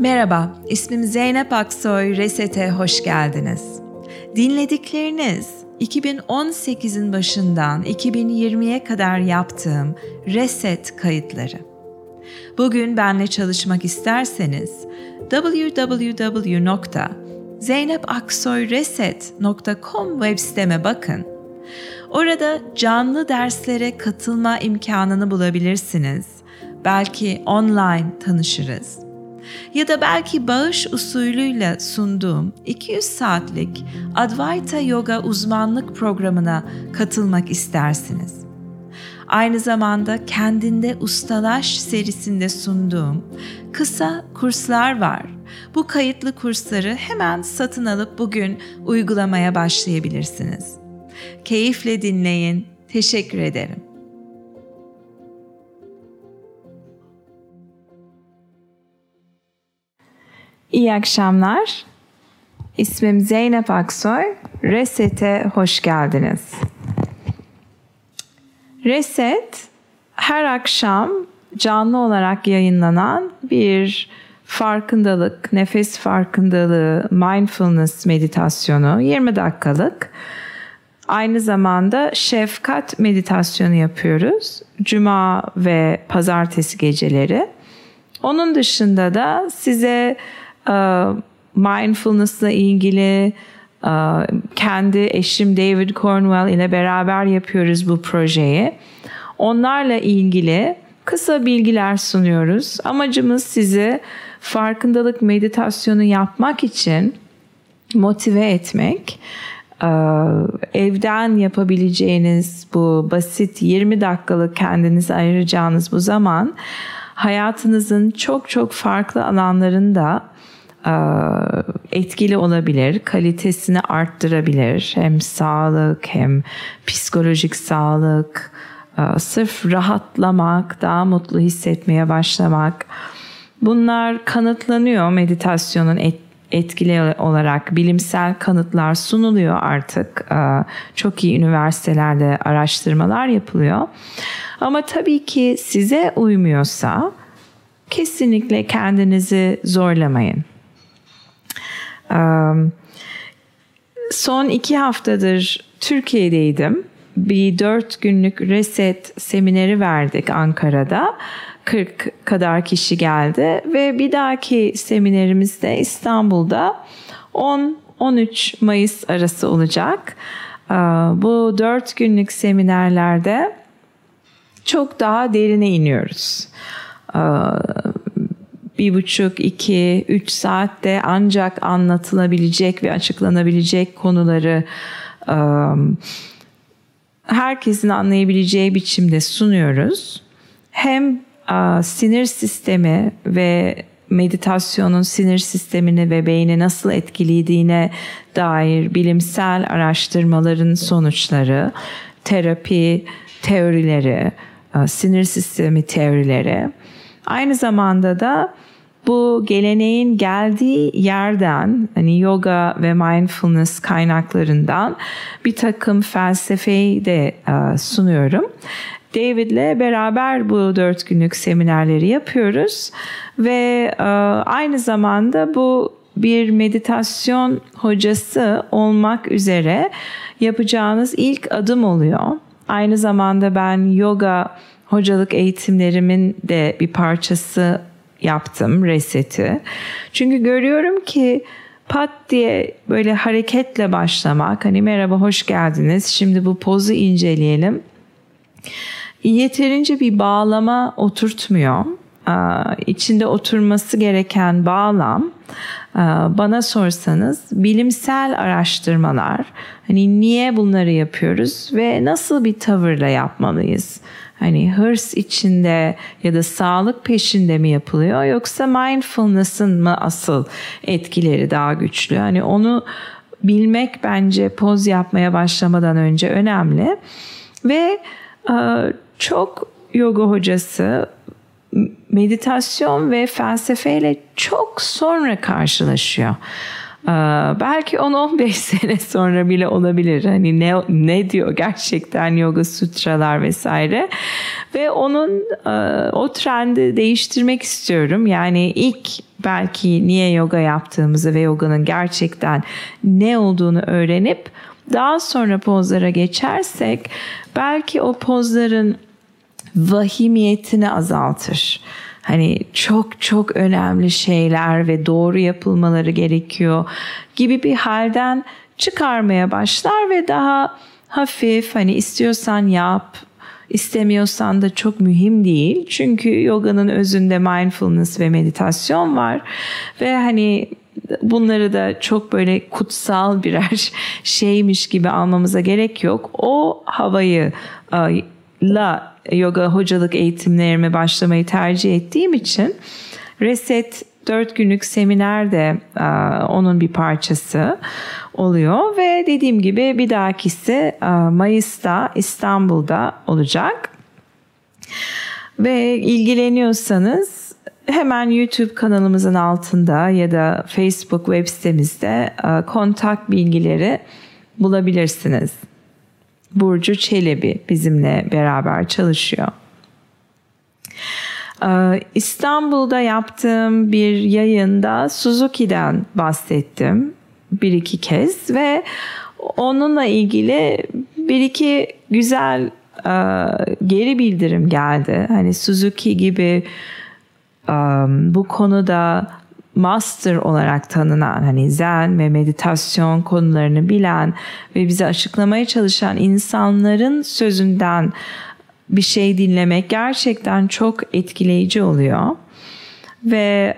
Merhaba, ismim Zeynep Aksoy, Reset'e hoş geldiniz. Dinledikleriniz 2018'in başından 2020'ye kadar yaptığım Reset kayıtları. Bugün benle çalışmak isterseniz www.zeynepaksoyreset.com web siteme bakın. Orada canlı derslere katılma imkanını bulabilirsiniz. Belki online tanışırız ya da belki bağış usulüyle sunduğum 200 saatlik Advaita Yoga uzmanlık programına katılmak istersiniz. Aynı zamanda kendinde ustalaş serisinde sunduğum kısa kurslar var. Bu kayıtlı kursları hemen satın alıp bugün uygulamaya başlayabilirsiniz. Keyifle dinleyin. Teşekkür ederim. İyi akşamlar. İsmim Zeynep Aksoy. Reset'e hoş geldiniz. Reset her akşam canlı olarak yayınlanan bir farkındalık, nefes farkındalığı, mindfulness meditasyonu 20 dakikalık. Aynı zamanda şefkat meditasyonu yapıyoruz. Cuma ve pazartesi geceleri. Onun dışında da size mindfulness'la ilgili e, kendi eşim David Cornwell ile beraber yapıyoruz bu projeyi. Onlarla ilgili kısa bilgiler sunuyoruz. Amacımız sizi farkındalık meditasyonu yapmak için motive etmek. Ee, evden yapabileceğiniz bu basit 20 dakikalık kendinize ayıracağınız bu zaman hayatınızın çok çok farklı alanlarında etkili olabilir, kalitesini arttırabilir. Hem sağlık hem psikolojik sağlık, e, sırf rahatlamak, daha mutlu hissetmeye başlamak. Bunlar kanıtlanıyor meditasyonun etkili olarak bilimsel kanıtlar sunuluyor artık. E, çok iyi üniversitelerde araştırmalar yapılıyor. Ama tabii ki size uymuyorsa kesinlikle kendinizi zorlamayın. Son iki haftadır Türkiye'deydim. Bir dört günlük reset semineri verdik Ankara'da. 40 kadar kişi geldi ve bir dahaki seminerimiz de İstanbul'da 10-13 Mayıs arası olacak. Bu dört günlük seminerlerde çok daha derine iniyoruz bir buçuk, iki, üç saatte ancak anlatılabilecek ve açıklanabilecek konuları herkesin anlayabileceği biçimde sunuyoruz. Hem sinir sistemi ve meditasyonun sinir sistemini ve beyni nasıl etkilediğine dair bilimsel araştırmaların sonuçları, terapi teorileri, sinir sistemi teorileri, aynı zamanda da bu geleneğin geldiği yerden hani yoga ve mindfulness kaynaklarından bir takım felsefeyi de e, sunuyorum. David'le beraber bu dört günlük seminerleri yapıyoruz ve e, aynı zamanda bu bir meditasyon hocası olmak üzere yapacağınız ilk adım oluyor. Aynı zamanda ben yoga hocalık eğitimlerimin de bir parçası yaptım reseti. Çünkü görüyorum ki pat diye böyle hareketle başlamak hani merhaba hoş geldiniz şimdi bu pozu inceleyelim. Yeterince bir bağlama oturtmuyor. İçinde oturması gereken bağlam bana sorsanız bilimsel araştırmalar hani niye bunları yapıyoruz ve nasıl bir tavırla yapmalıyız? Hani hırs içinde ya da sağlık peşinde mi yapılıyor yoksa mindfulness'ın mı asıl etkileri daha güçlü? Hani onu bilmek bence poz yapmaya başlamadan önce önemli. Ve e, çok yoga hocası meditasyon ve felsefeyle çok sonra karşılaşıyor. Ee, belki 10-15 sene sonra bile olabilir. Hani ne ne diyor gerçekten yoga sutralar vesaire. Ve onun e, o trendi değiştirmek istiyorum. Yani ilk belki niye yoga yaptığımızı ve yoganın gerçekten ne olduğunu öğrenip daha sonra pozlara geçersek belki o pozların vahimiyetini azaltır. Hani çok çok önemli şeyler ve doğru yapılmaları gerekiyor gibi bir halden çıkarmaya başlar ve daha hafif hani istiyorsan yap, istemiyorsan da çok mühim değil. Çünkü yoganın özünde mindfulness ve meditasyon var ve hani bunları da çok böyle kutsal birer şeymiş gibi almamıza gerek yok. O havayı la yoga hocalık eğitimlerime başlamayı tercih ettiğim için Reset 4 günlük seminer de onun bir parçası oluyor ve dediğim gibi bir dahakisi Mayıs'ta İstanbul'da olacak. Ve ilgileniyorsanız hemen YouTube kanalımızın altında ya da Facebook web sitemizde kontak bilgileri bulabilirsiniz. Burcu Çelebi bizimle beraber çalışıyor. Ee, İstanbul'da yaptığım bir yayında Suzuki'den bahsettim bir iki kez ve onunla ilgili bir iki güzel e, geri bildirim geldi. Hani Suzuki gibi um, bu konuda master olarak tanınan hani zen ve meditasyon konularını bilen ve bize açıklamaya çalışan insanların sözünden bir şey dinlemek gerçekten çok etkileyici oluyor. Ve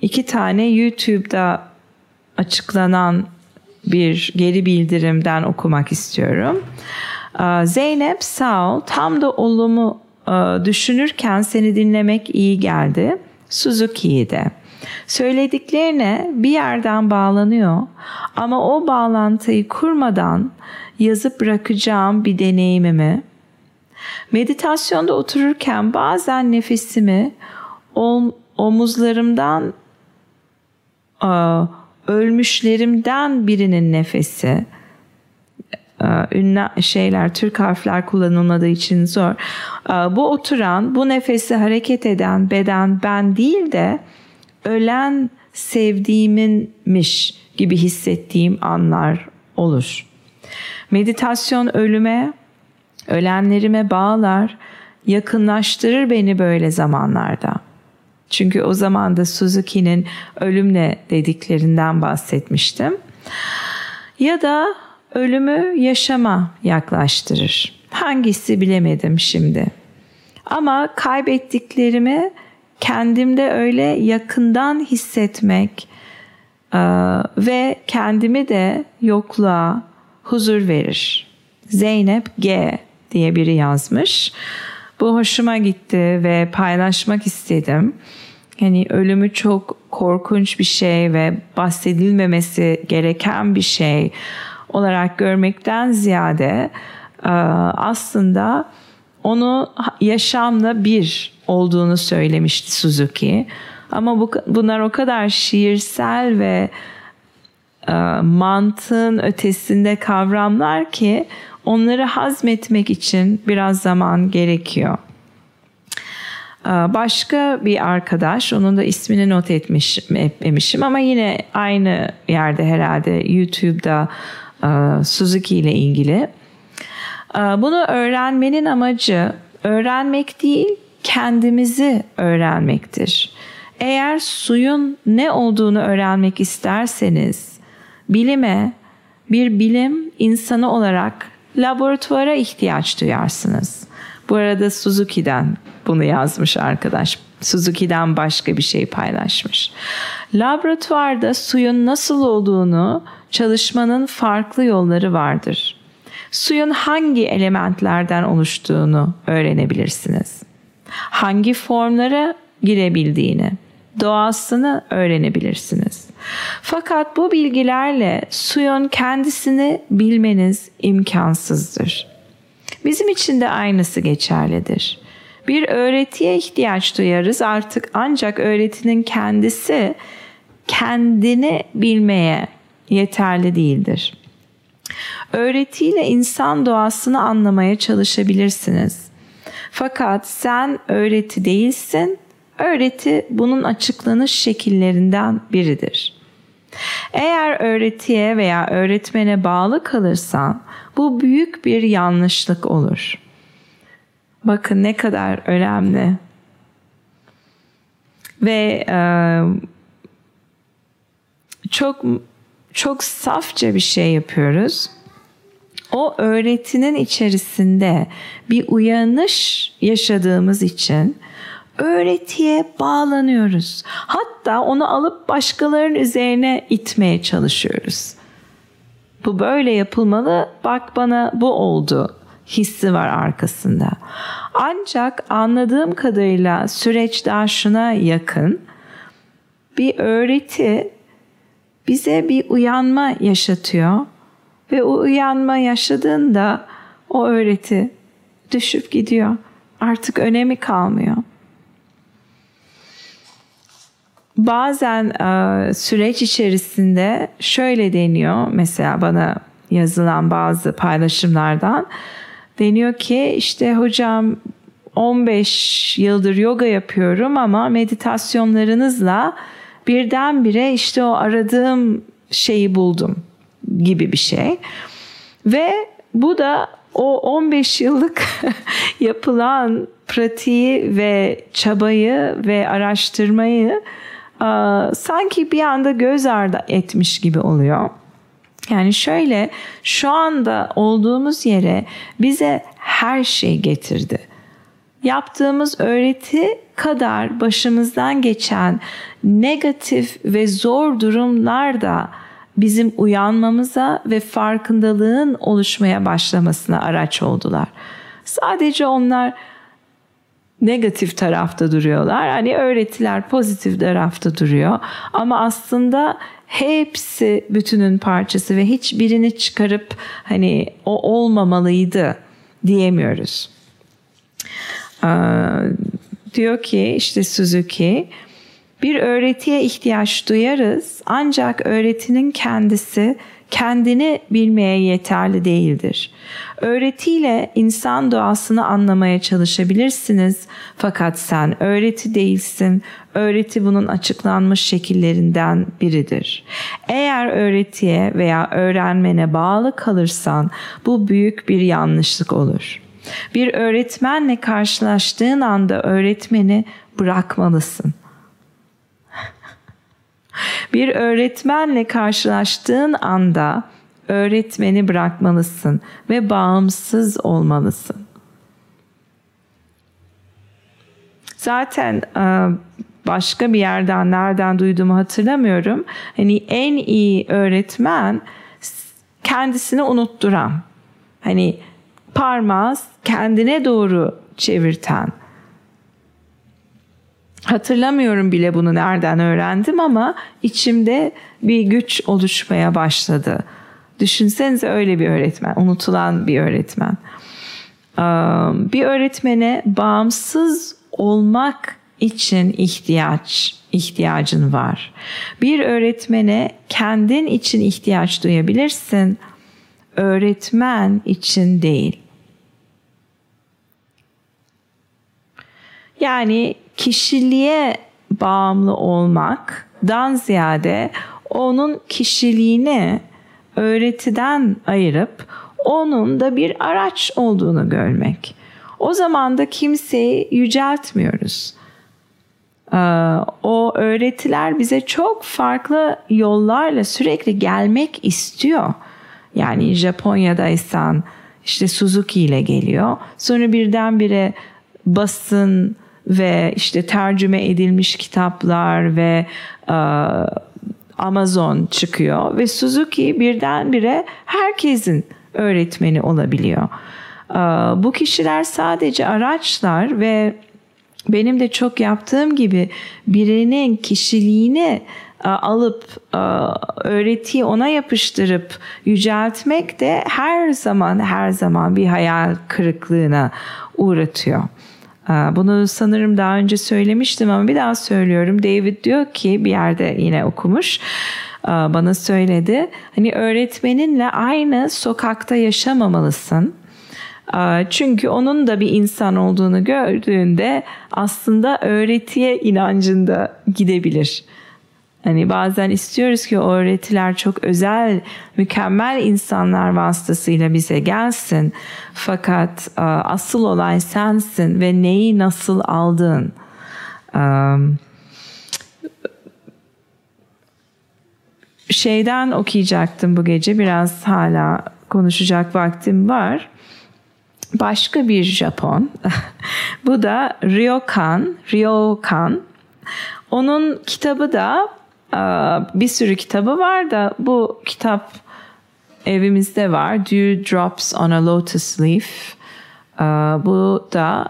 iki tane YouTube'da açıklanan bir geri bildirimden okumak istiyorum. Zeynep sağ ol tam da olumlu düşünürken seni dinlemek iyi geldi. Suzuki'yi de. Söylediklerine bir yerden bağlanıyor ama o bağlantıyı kurmadan yazıp bırakacağım bir deneyimimi meditasyonda otururken bazen nefesimi omuzlarımdan ölmüşlerimden birinin nefesi ünlü şeyler Türk harfler kullanılmadığı için zor. Bu oturan, bu nefesi hareket eden beden ben değil de ölen sevdiğiminmiş gibi hissettiğim anlar olur. Meditasyon ölüme, ölenlerime bağlar, yakınlaştırır beni böyle zamanlarda. Çünkü o zaman da Suzuki'nin ölümle dediklerinden bahsetmiştim. Ya da ölümü yaşama yaklaştırır. Hangisi bilemedim şimdi. Ama kaybettiklerimi kendimde öyle yakından hissetmek e, ve kendimi de yokluğa huzur verir. Zeynep G diye biri yazmış. Bu hoşuma gitti ve paylaşmak istedim. Yani ölümü çok korkunç bir şey ve bahsedilmemesi gereken bir şey olarak görmekten ziyade e, aslında onu yaşamla bir olduğunu söylemişti Suzuki. Ama bu, bunlar o kadar şiirsel ve e, mantığın ötesinde kavramlar ki onları hazmetmek için biraz zaman gerekiyor. E, başka bir arkadaş, onun da ismini not etmiş, etmemişim ama yine aynı yerde herhalde YouTube'da e, Suzuki ile ilgili. E, bunu öğrenmenin amacı öğrenmek değil, kendimizi öğrenmektir. Eğer suyun ne olduğunu öğrenmek isterseniz bilime bir bilim insanı olarak laboratuvara ihtiyaç duyarsınız. Bu arada Suzuki'den bunu yazmış arkadaş. Suzuki'den başka bir şey paylaşmış. Laboratuvarda suyun nasıl olduğunu çalışmanın farklı yolları vardır. Suyun hangi elementlerden oluştuğunu öğrenebilirsiniz hangi formlara girebildiğini, doğasını öğrenebilirsiniz. Fakat bu bilgilerle suyun kendisini bilmeniz imkansızdır. Bizim için de aynısı geçerlidir. Bir öğretiye ihtiyaç duyarız artık ancak öğretinin kendisi kendini bilmeye yeterli değildir. Öğretiyle insan doğasını anlamaya çalışabilirsiniz. Fakat sen öğreti değilsin, öğreti bunun açıklanış şekillerinden biridir. Eğer öğretiye veya öğretmene bağlı kalırsan bu büyük bir yanlışlık olur. Bakın ne kadar önemli. Ve e, çok çok safça bir şey yapıyoruz. O öğretinin içerisinde bir uyanış yaşadığımız için öğretiye bağlanıyoruz. Hatta onu alıp başkalarının üzerine itmeye çalışıyoruz. Bu böyle yapılmalı. Bak bana bu oldu hissi var arkasında. Ancak anladığım kadarıyla süreç daha şuna yakın. Bir öğreti bize bir uyanma yaşatıyor ve o uyanma yaşadığında o öğreti düşüp gidiyor. Artık önemi kalmıyor. Bazen e, süreç içerisinde şöyle deniyor mesela bana yazılan bazı paylaşımlardan deniyor ki işte hocam 15 yıldır yoga yapıyorum ama meditasyonlarınızla birdenbire işte o aradığım şeyi buldum gibi bir şey. Ve bu da o 15 yıllık yapılan pratiği ve çabayı ve araştırmayı sanki bir anda göz ardı etmiş gibi oluyor. Yani şöyle şu anda olduğumuz yere bize her şey getirdi. Yaptığımız öğreti kadar başımızdan geçen negatif ve zor durumlar da bizim uyanmamıza ve farkındalığın oluşmaya başlamasına araç oldular. Sadece onlar negatif tarafta duruyorlar. Hani öğretiler pozitif tarafta duruyor. Ama aslında hepsi bütünün parçası ve hiçbirini çıkarıp hani o olmamalıydı diyemiyoruz. Ee, diyor ki işte Suzuki bir öğretiye ihtiyaç duyarız ancak öğretinin kendisi kendini bilmeye yeterli değildir. Öğretiyle insan doğasını anlamaya çalışabilirsiniz fakat sen öğreti değilsin. Öğreti bunun açıklanmış şekillerinden biridir. Eğer öğretiye veya öğrenmene bağlı kalırsan bu büyük bir yanlışlık olur. Bir öğretmenle karşılaştığın anda öğretmeni bırakmalısın. Bir öğretmenle karşılaştığın anda öğretmeni bırakmalısın ve bağımsız olmalısın. Zaten e, başka bir yerden nereden duyduğumu hatırlamıyorum. Hani en iyi öğretmen kendisini unutturan. Hani parmağı kendine doğru çevirten. Hatırlamıyorum bile bunu nereden öğrendim ama içimde bir güç oluşmaya başladı. Düşünsenize öyle bir öğretmen, unutulan bir öğretmen. Bir öğretmene bağımsız olmak için ihtiyaç ihtiyacın var. Bir öğretmene kendin için ihtiyaç duyabilirsin. Öğretmen için değil. Yani kişiliğe bağımlı olmaktan ziyade onun kişiliğini öğretiden ayırıp onun da bir araç olduğunu görmek. O zaman da kimseyi yüceltmiyoruz. Ee, o öğretiler bize çok farklı yollarla sürekli gelmek istiyor. Yani Japonya'daysan işte Suzuki ile geliyor. Sonra birdenbire basın ve işte tercüme edilmiş kitaplar ve e, Amazon çıkıyor ve Suzuki birdenbire herkesin öğretmeni olabiliyor. E, bu kişiler sadece araçlar ve benim de çok yaptığım gibi birinin kişiliğini e, alıp e, öğretiyi ona yapıştırıp yüceltmek de her zaman her zaman bir hayal kırıklığına uğratıyor. Bunu sanırım daha önce söylemiştim ama bir daha söylüyorum. David diyor ki bir yerde yine okumuş bana söyledi. Hani öğretmeninle aynı sokakta yaşamamalısın. Çünkü onun da bir insan olduğunu gördüğünde aslında öğretiye inancında gidebilir. Hani bazen istiyoruz ki o öğretiler çok özel, mükemmel insanlar vasıtasıyla bize gelsin. Fakat asıl olay sensin ve neyi nasıl aldın. Şeyden okuyacaktım bu gece biraz hala konuşacak vaktim var. Başka bir Japon. bu da Ryokan, Ryokan. Onun kitabı da bir sürü kitabı var da bu kitap evimizde var. Dew Drops on a Lotus Leaf. Bu da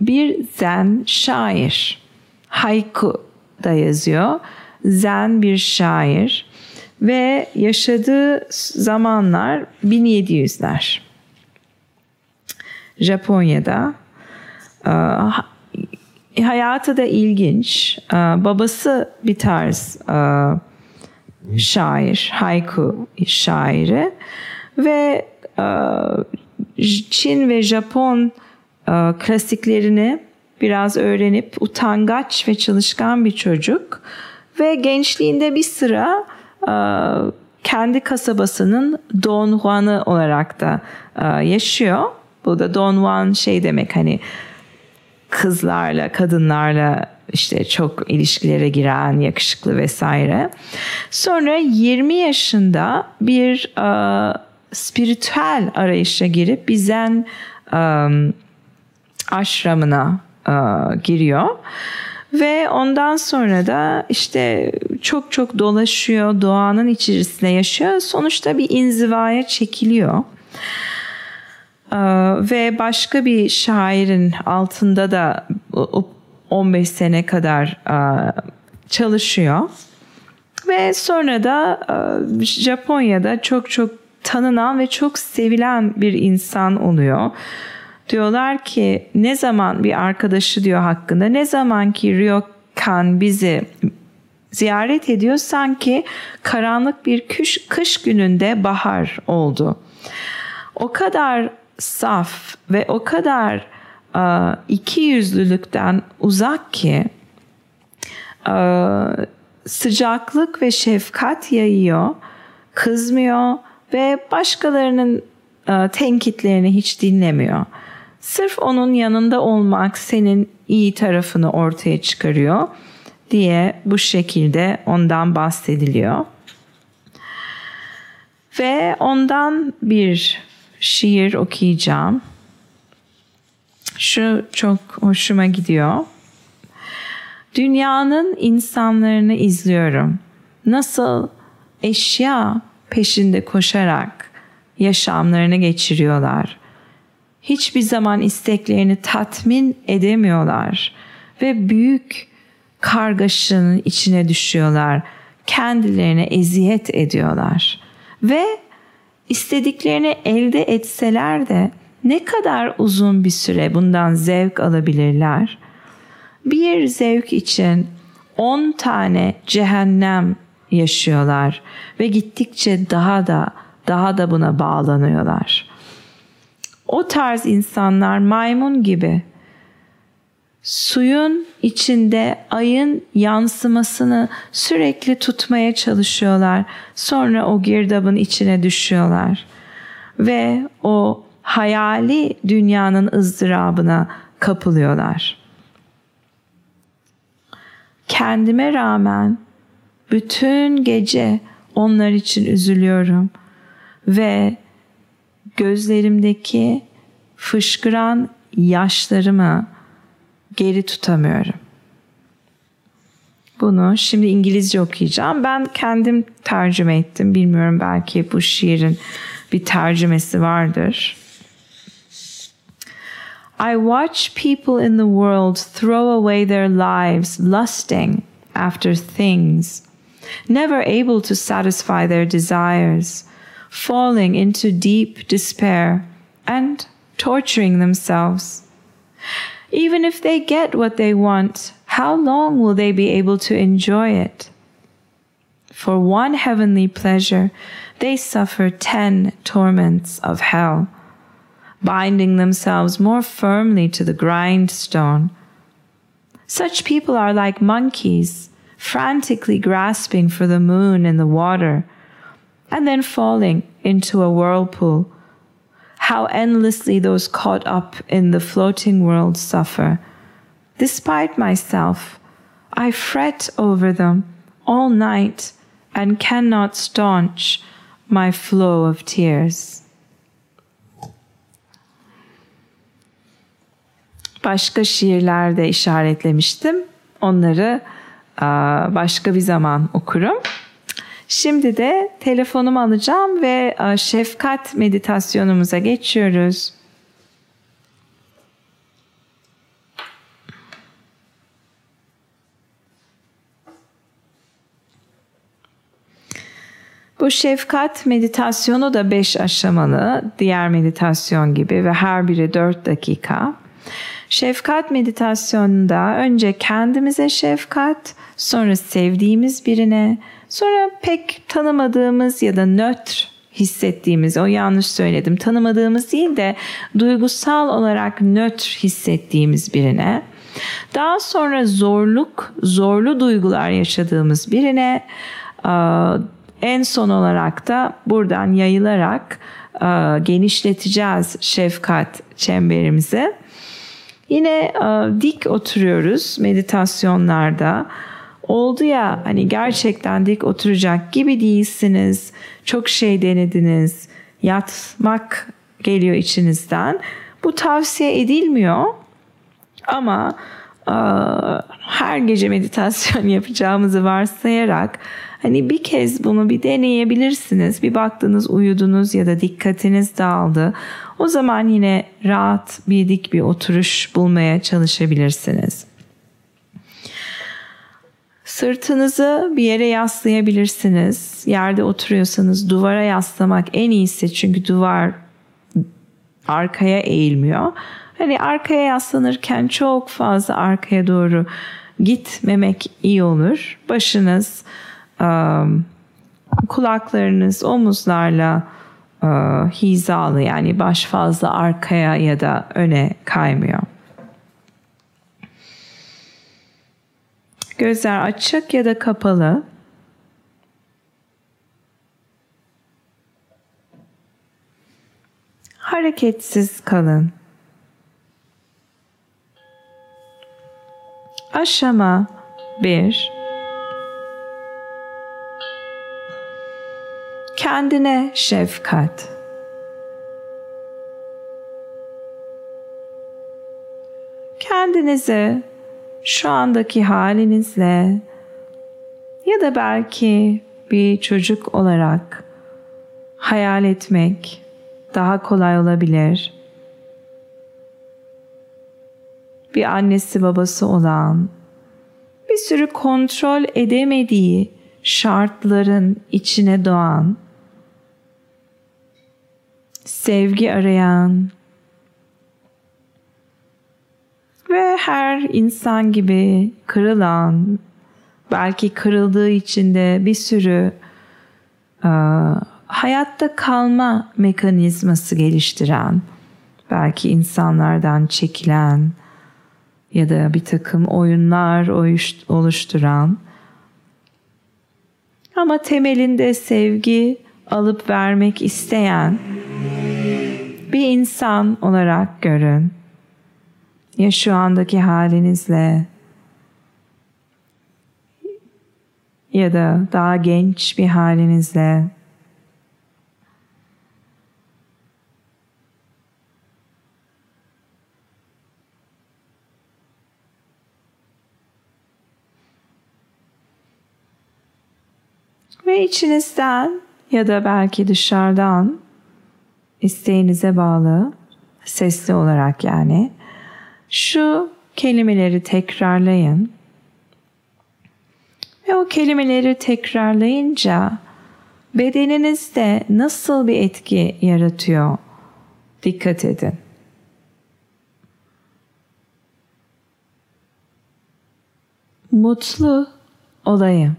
bir zen şair. Haiku da yazıyor. Zen bir şair ve yaşadığı zamanlar 1700'ler. Japonya'da hayatı da ilginç. Ee, babası bir tarz e, şair, haiku şairi ve e, Çin ve Japon e, klasiklerini biraz öğrenip utangaç ve çalışkan bir çocuk ve gençliğinde bir sıra kendi kasabasının Don Juan'ı olarak da yaşıyor. Bu da Don Juan şey demek hani kızlarla, kadınlarla işte çok ilişkilere giren, yakışıklı vesaire. Sonra 20 yaşında bir uh, spiritüel arayışa girip bir zen um, aşramına uh, giriyor. Ve ondan sonra da işte çok çok dolaşıyor, doğanın içerisinde yaşıyor. Sonuçta bir inzivaya çekiliyor. Ee, ve başka bir şairin altında da 15 sene kadar e, çalışıyor. Ve sonra da e, Japonya'da çok çok tanınan ve çok sevilen bir insan oluyor. Diyorlar ki ne zaman bir arkadaşı diyor hakkında ne zaman ki Ryokan bizi ziyaret ediyor sanki karanlık bir kış, kış gününde bahar oldu. O kadar saf ve o kadar uh, iki yüzlülükten uzak ki uh, sıcaklık ve şefkat yayıyor, kızmıyor ve başkalarının uh, tenkitlerini hiç dinlemiyor. Sırf onun yanında olmak senin iyi tarafını ortaya çıkarıyor diye bu şekilde ondan bahsediliyor. Ve ondan bir şiir okuyacağım. Şu çok hoşuma gidiyor. Dünyanın insanlarını izliyorum. Nasıl eşya peşinde koşarak yaşamlarını geçiriyorlar. Hiçbir zaman isteklerini tatmin edemiyorlar ve büyük kargaşanın içine düşüyorlar. Kendilerine eziyet ediyorlar ve istediklerini elde etseler de ne kadar uzun bir süre bundan zevk alabilirler? Bir zevk için 10 tane cehennem yaşıyorlar ve gittikçe daha da daha da buna bağlanıyorlar. O tarz insanlar maymun gibi suyun içinde ayın yansımasını sürekli tutmaya çalışıyorlar. Sonra o girdabın içine düşüyorlar. Ve o hayali dünyanın ızdırabına kapılıyorlar. Kendime rağmen bütün gece onlar için üzülüyorum ve gözlerimdeki fışkıran yaşlarımı geri tutamıyorum. Bunu şimdi İngilizce okuyacağım. Ben kendim tercüme ettim. Bilmiyorum belki bu şiirin bir tercümesi vardır. I watch people in the world throw away their lives lusting after things, never able to satisfy their desires, falling into deep despair and torturing themselves. Even if they get what they want, how long will they be able to enjoy it? For one heavenly pleasure, they suffer ten torments of hell, binding themselves more firmly to the grindstone. Such people are like monkeys, frantically grasping for the moon and the water, and then falling into a whirlpool. How endlessly those caught up in the floating world suffer. Despite myself, I fret over them all night and cannot staunch my flow of tears. Başka şiirlerde işaretlemiştim. Onları başka bir zaman okurum. Şimdi de telefonumu alacağım ve şefkat meditasyonumuza geçiyoruz. Bu şefkat meditasyonu da beş aşamalı, diğer meditasyon gibi ve her biri dört dakika. Şefkat meditasyonunda önce kendimize şefkat, sonra sevdiğimiz birine, sonra pek tanımadığımız ya da nötr hissettiğimiz, o yanlış söyledim, tanımadığımız değil de duygusal olarak nötr hissettiğimiz birine, daha sonra zorluk, zorlu duygular yaşadığımız birine, en son olarak da buradan yayılarak genişleteceğiz şefkat çemberimizi. Yine dik oturuyoruz meditasyonlarda. Oldu ya hani gerçekten dik oturacak gibi değilsiniz. Çok şey denediniz. Yatmak geliyor içinizden. Bu tavsiye edilmiyor. Ama her gece meditasyon yapacağımızı varsayarak Hani bir kez bunu bir deneyebilirsiniz. Bir baktınız uyudunuz ya da dikkatiniz dağıldı. O zaman yine rahat bir dik bir oturuş bulmaya çalışabilirsiniz. Sırtınızı bir yere yaslayabilirsiniz. Yerde oturuyorsanız duvara yaslamak en iyisi çünkü duvar arkaya eğilmiyor. Hani arkaya yaslanırken çok fazla arkaya doğru gitmemek iyi olur. Başınız kulaklarınız omuzlarla hizalı yani baş fazla arkaya ya da öne kaymıyor. Gözler açık ya da kapalı. Hareketsiz kalın. Aşama 1 kendine şefkat. Kendinize şu andaki halinizle ya da belki bir çocuk olarak hayal etmek daha kolay olabilir. Bir annesi babası olan, bir sürü kontrol edemediği şartların içine doğan sevgi arayan ve her insan gibi kırılan, belki kırıldığı içinde bir sürü e, hayatta kalma mekanizması geliştiren, belki insanlardan çekilen ya da bir takım oyunlar oluşturan ama temelinde sevgi alıp vermek isteyen bir insan olarak görün. Ya şu andaki halinizle? Ya da daha genç bir halinizle? Ve içinizden ya da belki dışarıdan isteğinize bağlı sesli olarak yani şu kelimeleri tekrarlayın. Ve o kelimeleri tekrarlayınca bedeninizde nasıl bir etki yaratıyor? Dikkat edin. mutlu olayım.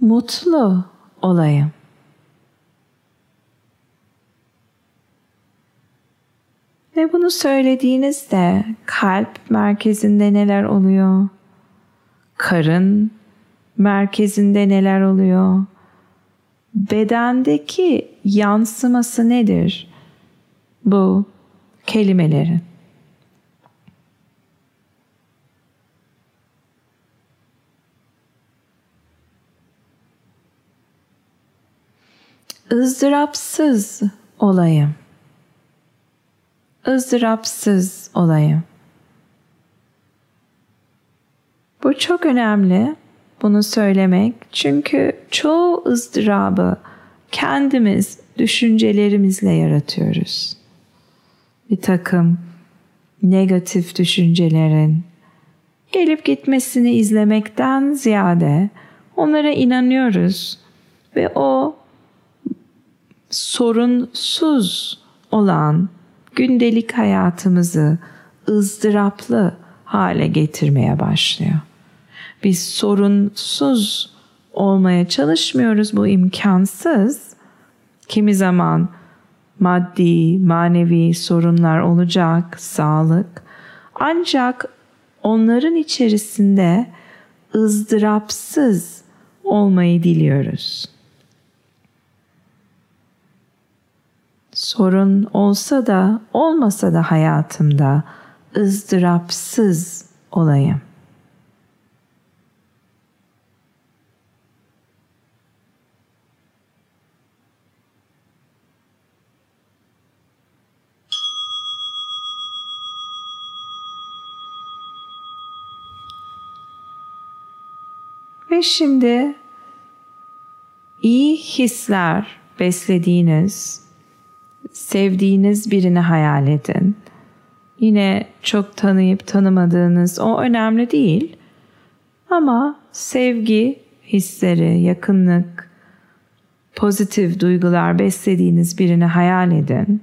Mutlu olayım. Ve bunu söylediğinizde kalp merkezinde neler oluyor? Karın merkezinde neler oluyor? Bedendeki yansıması nedir? Bu kelimelerin. ızdırapsız olayım. Izdırapsız olayım. Bu çok önemli bunu söylemek çünkü çoğu ızdırabı kendimiz düşüncelerimizle yaratıyoruz. Bir takım negatif düşüncelerin gelip gitmesini izlemekten ziyade onlara inanıyoruz ve o sorunsuz olan gündelik hayatımızı ızdıraplı hale getirmeye başlıyor. Biz sorunsuz olmaya çalışmıyoruz. Bu imkansız. Kimi zaman maddi, manevi sorunlar olacak, sağlık. Ancak onların içerisinde ızdırapsız olmayı diliyoruz. Sorun olsa da olmasa da hayatımda ızdırapsız olayım. Ve şimdi iyi hisler beslediğiniz sevdiğiniz birini hayal edin. Yine çok tanıyıp tanımadığınız o önemli değil. Ama sevgi hisleri, yakınlık, pozitif duygular beslediğiniz birini hayal edin.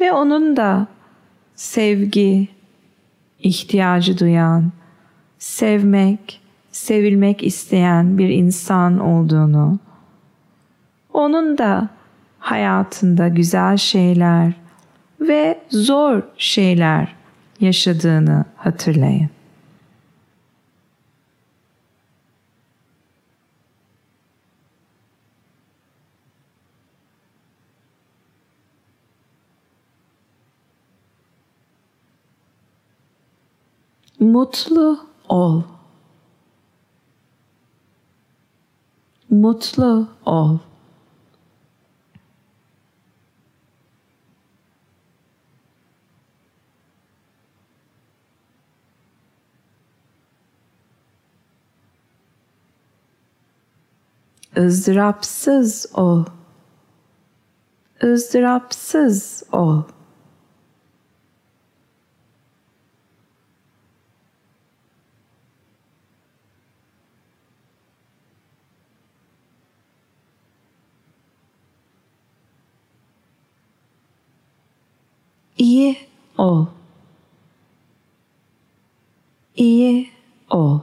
Ve onun da sevgi, ihtiyacı duyan, sevmek, sevilmek isteyen bir insan olduğunu, onun da hayatında güzel şeyler ve zor şeyler yaşadığını hatırlayın. Mutlu ol. Mutlu ol. ızdırapsız ol. ızdırapsız ol. İyi ol. İyi ol.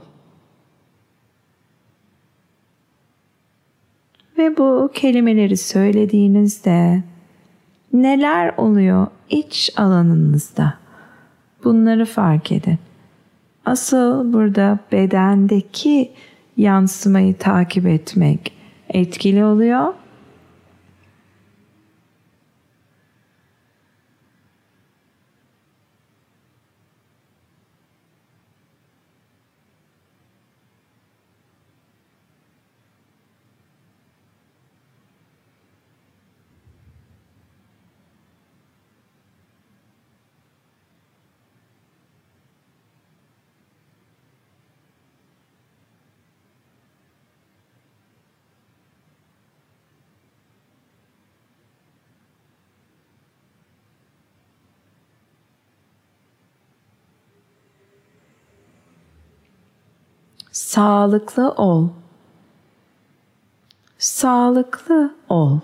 Ve bu kelimeleri söylediğinizde neler oluyor iç alanınızda? Bunları fark edin. Asıl burada bedendeki yansımayı takip etmek etkili oluyor sağlıklı ol. sağlıklı ol.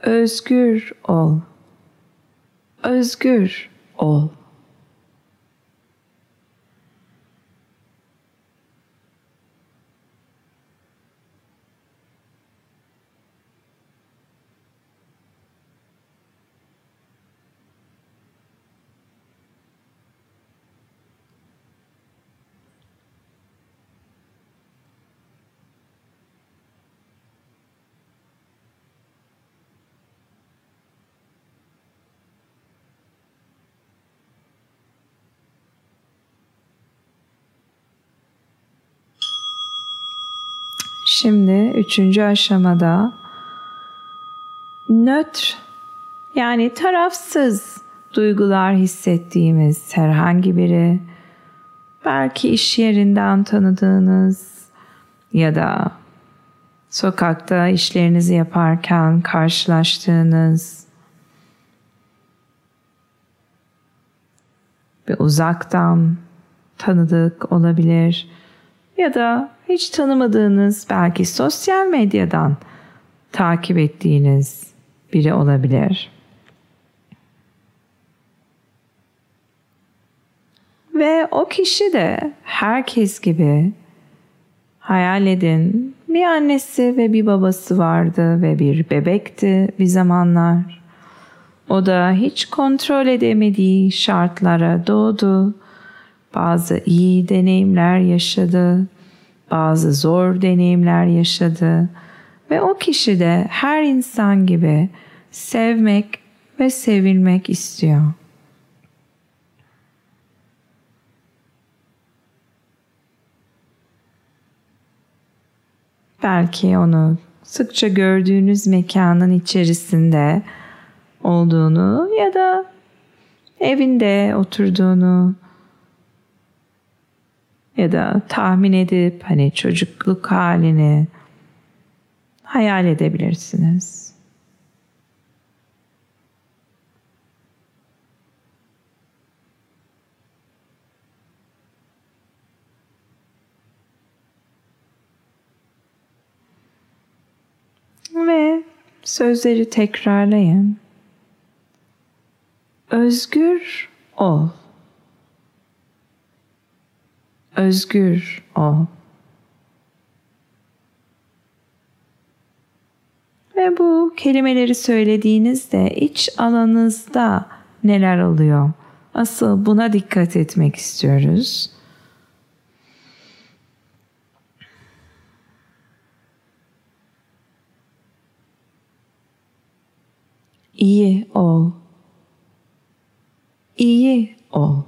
Özgür ol. Özgür ol. Şimdi üçüncü aşamada. Nötr yani tarafsız duygular hissettiğimiz herhangi biri belki iş yerinden tanıdığınız ya da sokakta işlerinizi yaparken karşılaştığınız bir uzaktan tanıdık olabilir ya da hiç tanımadığınız belki sosyal medyadan takip ettiğiniz biri olabilir. Ve o kişi de herkes gibi hayal edin bir annesi ve bir babası vardı ve bir bebekti bir zamanlar. O da hiç kontrol edemediği şartlara doğdu. Bazı iyi deneyimler yaşadı bazı zor deneyimler yaşadı ve o kişi de her insan gibi sevmek ve sevilmek istiyor. Belki onu sıkça gördüğünüz mekanın içerisinde olduğunu ya da evinde oturduğunu ya da tahmin edip hani çocukluk halini hayal edebilirsiniz. Ve sözleri tekrarlayın. Özgür ol özgür ol. Ve bu kelimeleri söylediğinizde iç alanınızda neler oluyor? Asıl buna dikkat etmek istiyoruz. İyi ol. İyi ol.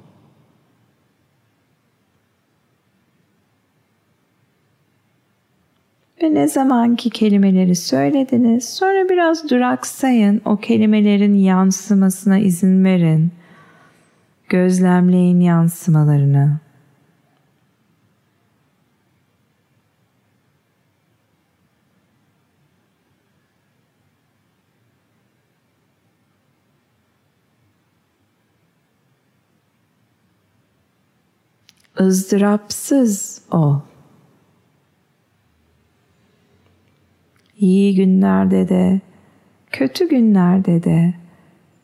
Ve ne zamanki kelimeleri söylediniz sonra biraz duraksayın o kelimelerin yansımasına izin verin. Gözlemleyin yansımalarını. ızdırapsız ol. İyi günlerde de, kötü günlerde de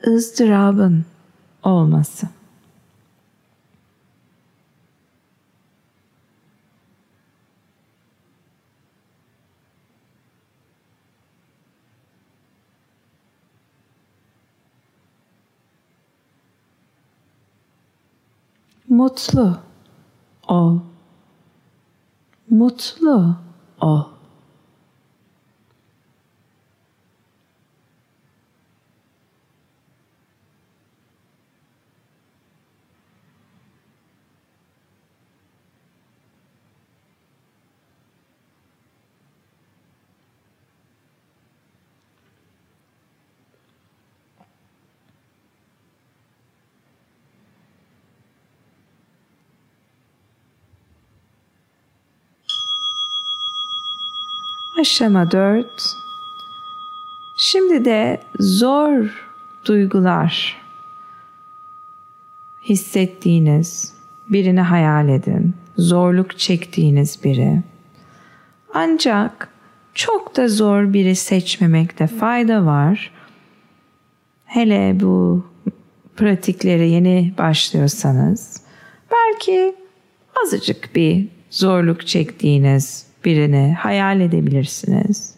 ızdırabın olmasın. Mutlu ol. Mutlu ol. Aşama 4. Şimdi de zor duygular hissettiğiniz birini hayal edin. Zorluk çektiğiniz biri. Ancak çok da zor biri seçmemekte fayda var. Hele bu pratiklere yeni başlıyorsanız belki azıcık bir zorluk çektiğiniz birini hayal edebilirsiniz.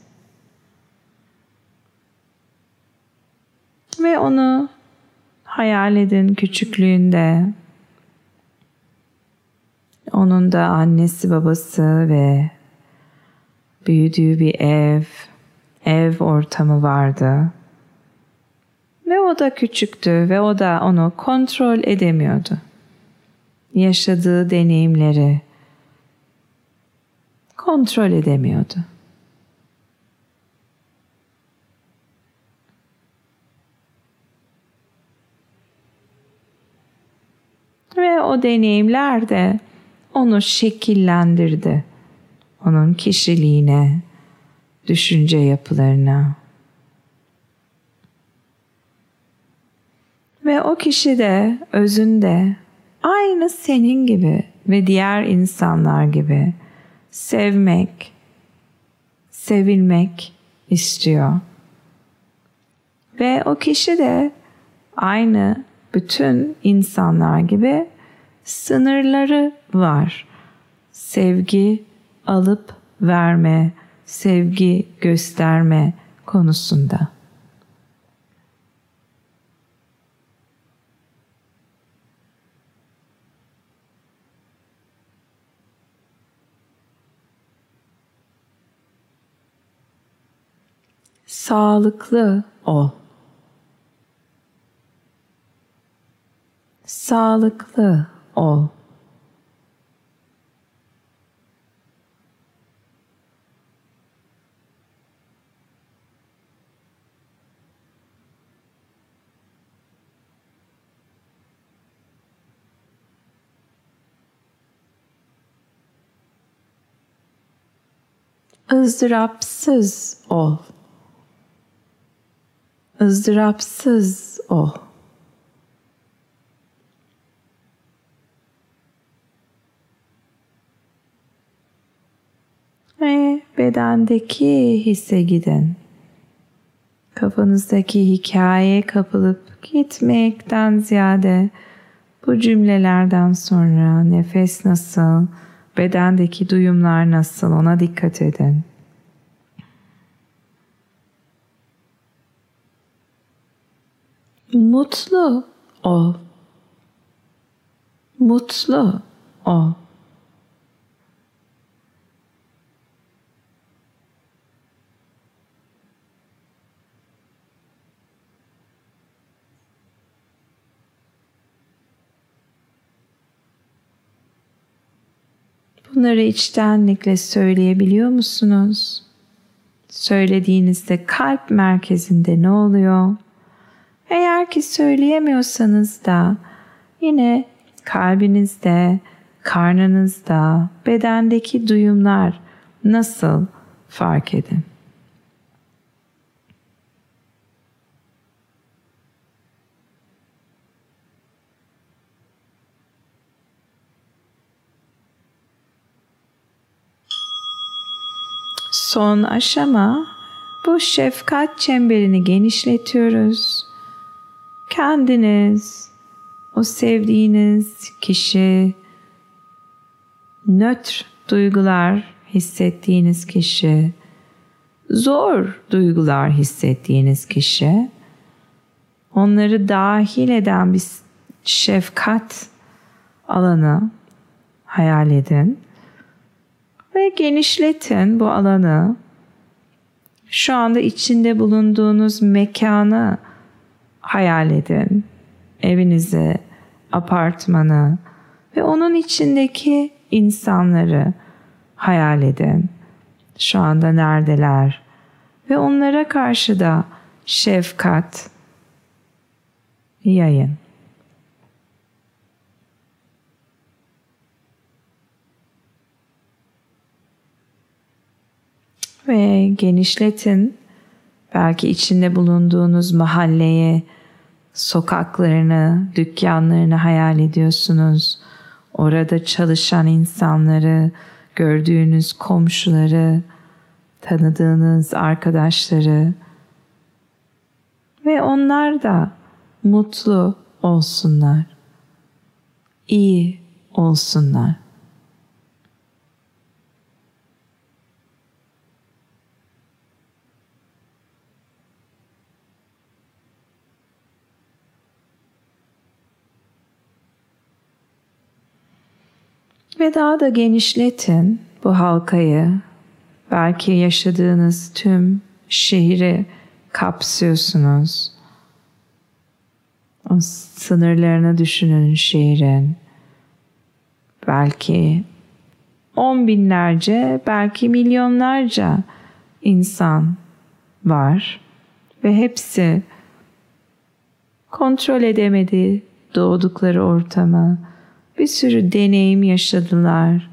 Ve onu hayal edin küçüklüğünde. Onun da annesi babası ve büyüdüğü bir ev, ev ortamı vardı. Ve o da küçüktü ve o da onu kontrol edemiyordu. Yaşadığı deneyimleri kontrol edemiyordu. Ve o deneyimler de onu şekillendirdi. Onun kişiliğine, düşünce yapılarına. Ve o kişi de özünde aynı senin gibi ve diğer insanlar gibi sevmek, sevilmek istiyor. Ve o kişi de aynı bütün insanlar gibi sınırları var. Sevgi alıp verme, sevgi gösterme konusunda. Sağlıklı ol. Sağlıklı ol. ızdırapsız ol. Izdırapsız ol. Ve bedendeki hisse gidin. Kafanızdaki hikaye kapılıp gitmekten ziyade bu cümlelerden sonra nefes nasıl, bedendeki duyumlar nasıl ona dikkat edin. Mutlu ol. Mutlu ol. Bunları içtenlikle söyleyebiliyor musunuz? Söylediğinizde kalp merkezinde ne oluyor? Eğer ki söyleyemiyorsanız da yine kalbinizde, karnınızda, bedendeki duyumlar nasıl fark edin. Son aşama bu şefkat çemberini genişletiyoruz kendiniz, o sevdiğiniz kişi, nötr duygular hissettiğiniz kişi, zor duygular hissettiğiniz kişi, onları dahil eden bir şefkat alanı hayal edin ve genişletin bu alanı. Şu anda içinde bulunduğunuz mekanı hayal edin. Evinizi, apartmanı ve onun içindeki insanları hayal edin. Şu anda neredeler? Ve onlara karşı da şefkat yayın. Ve genişletin Belki içinde bulunduğunuz mahalleyi, sokaklarını, dükkanlarını hayal ediyorsunuz. Orada çalışan insanları, gördüğünüz komşuları, tanıdığınız arkadaşları ve onlar da mutlu olsunlar. iyi olsunlar. Ve daha da genişletin bu halkayı. Belki yaşadığınız tüm şehri kapsıyorsunuz. O sınırlarını düşünün şehrin. Belki on binlerce, belki milyonlarca insan var ve hepsi kontrol edemedi doğdukları ortamı. Bir sürü deneyim yaşadılar.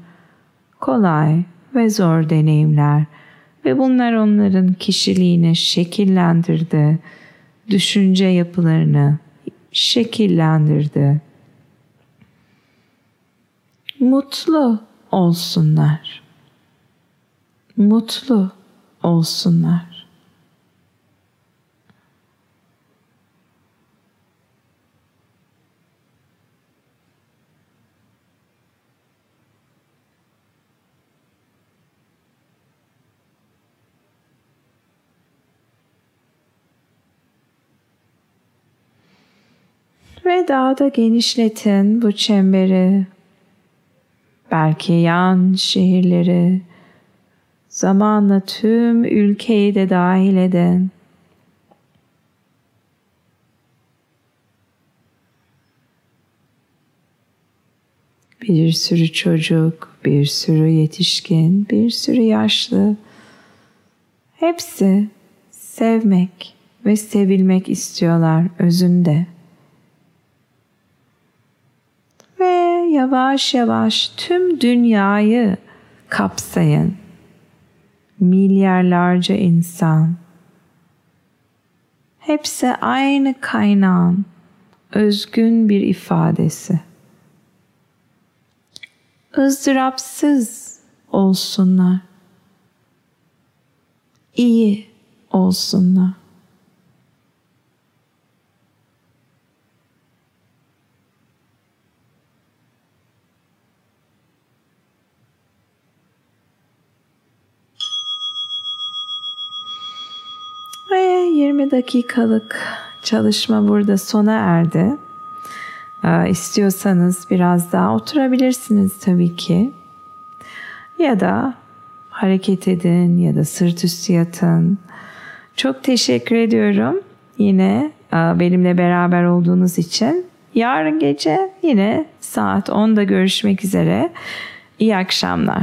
Kolay ve zor deneyimler ve bunlar onların kişiliğini şekillendirdi. Düşünce yapılarını şekillendirdi. Mutlu olsunlar. Mutlu olsunlar. Ve daha da genişletin bu çemberi. Belki yan şehirleri, zamanla tüm ülkeyi de dahil edin. Bir sürü çocuk, bir sürü yetişkin, bir sürü yaşlı. Hepsi sevmek ve sevilmek istiyorlar özünde. Yavaş yavaş tüm dünyayı kapsayın. Milyarlarca insan. Hepsi aynı kaynağın özgün bir ifadesi. ızdırapsız olsunlar. İyi olsunlar. Ve 20 dakikalık çalışma burada sona erdi. Ee, istiyorsanız biraz daha oturabilirsiniz tabii ki. Ya da hareket edin ya da sırt üstü yatın. Çok teşekkür ediyorum yine e, benimle beraber olduğunuz için. Yarın gece yine saat 10'da görüşmek üzere. İyi akşamlar.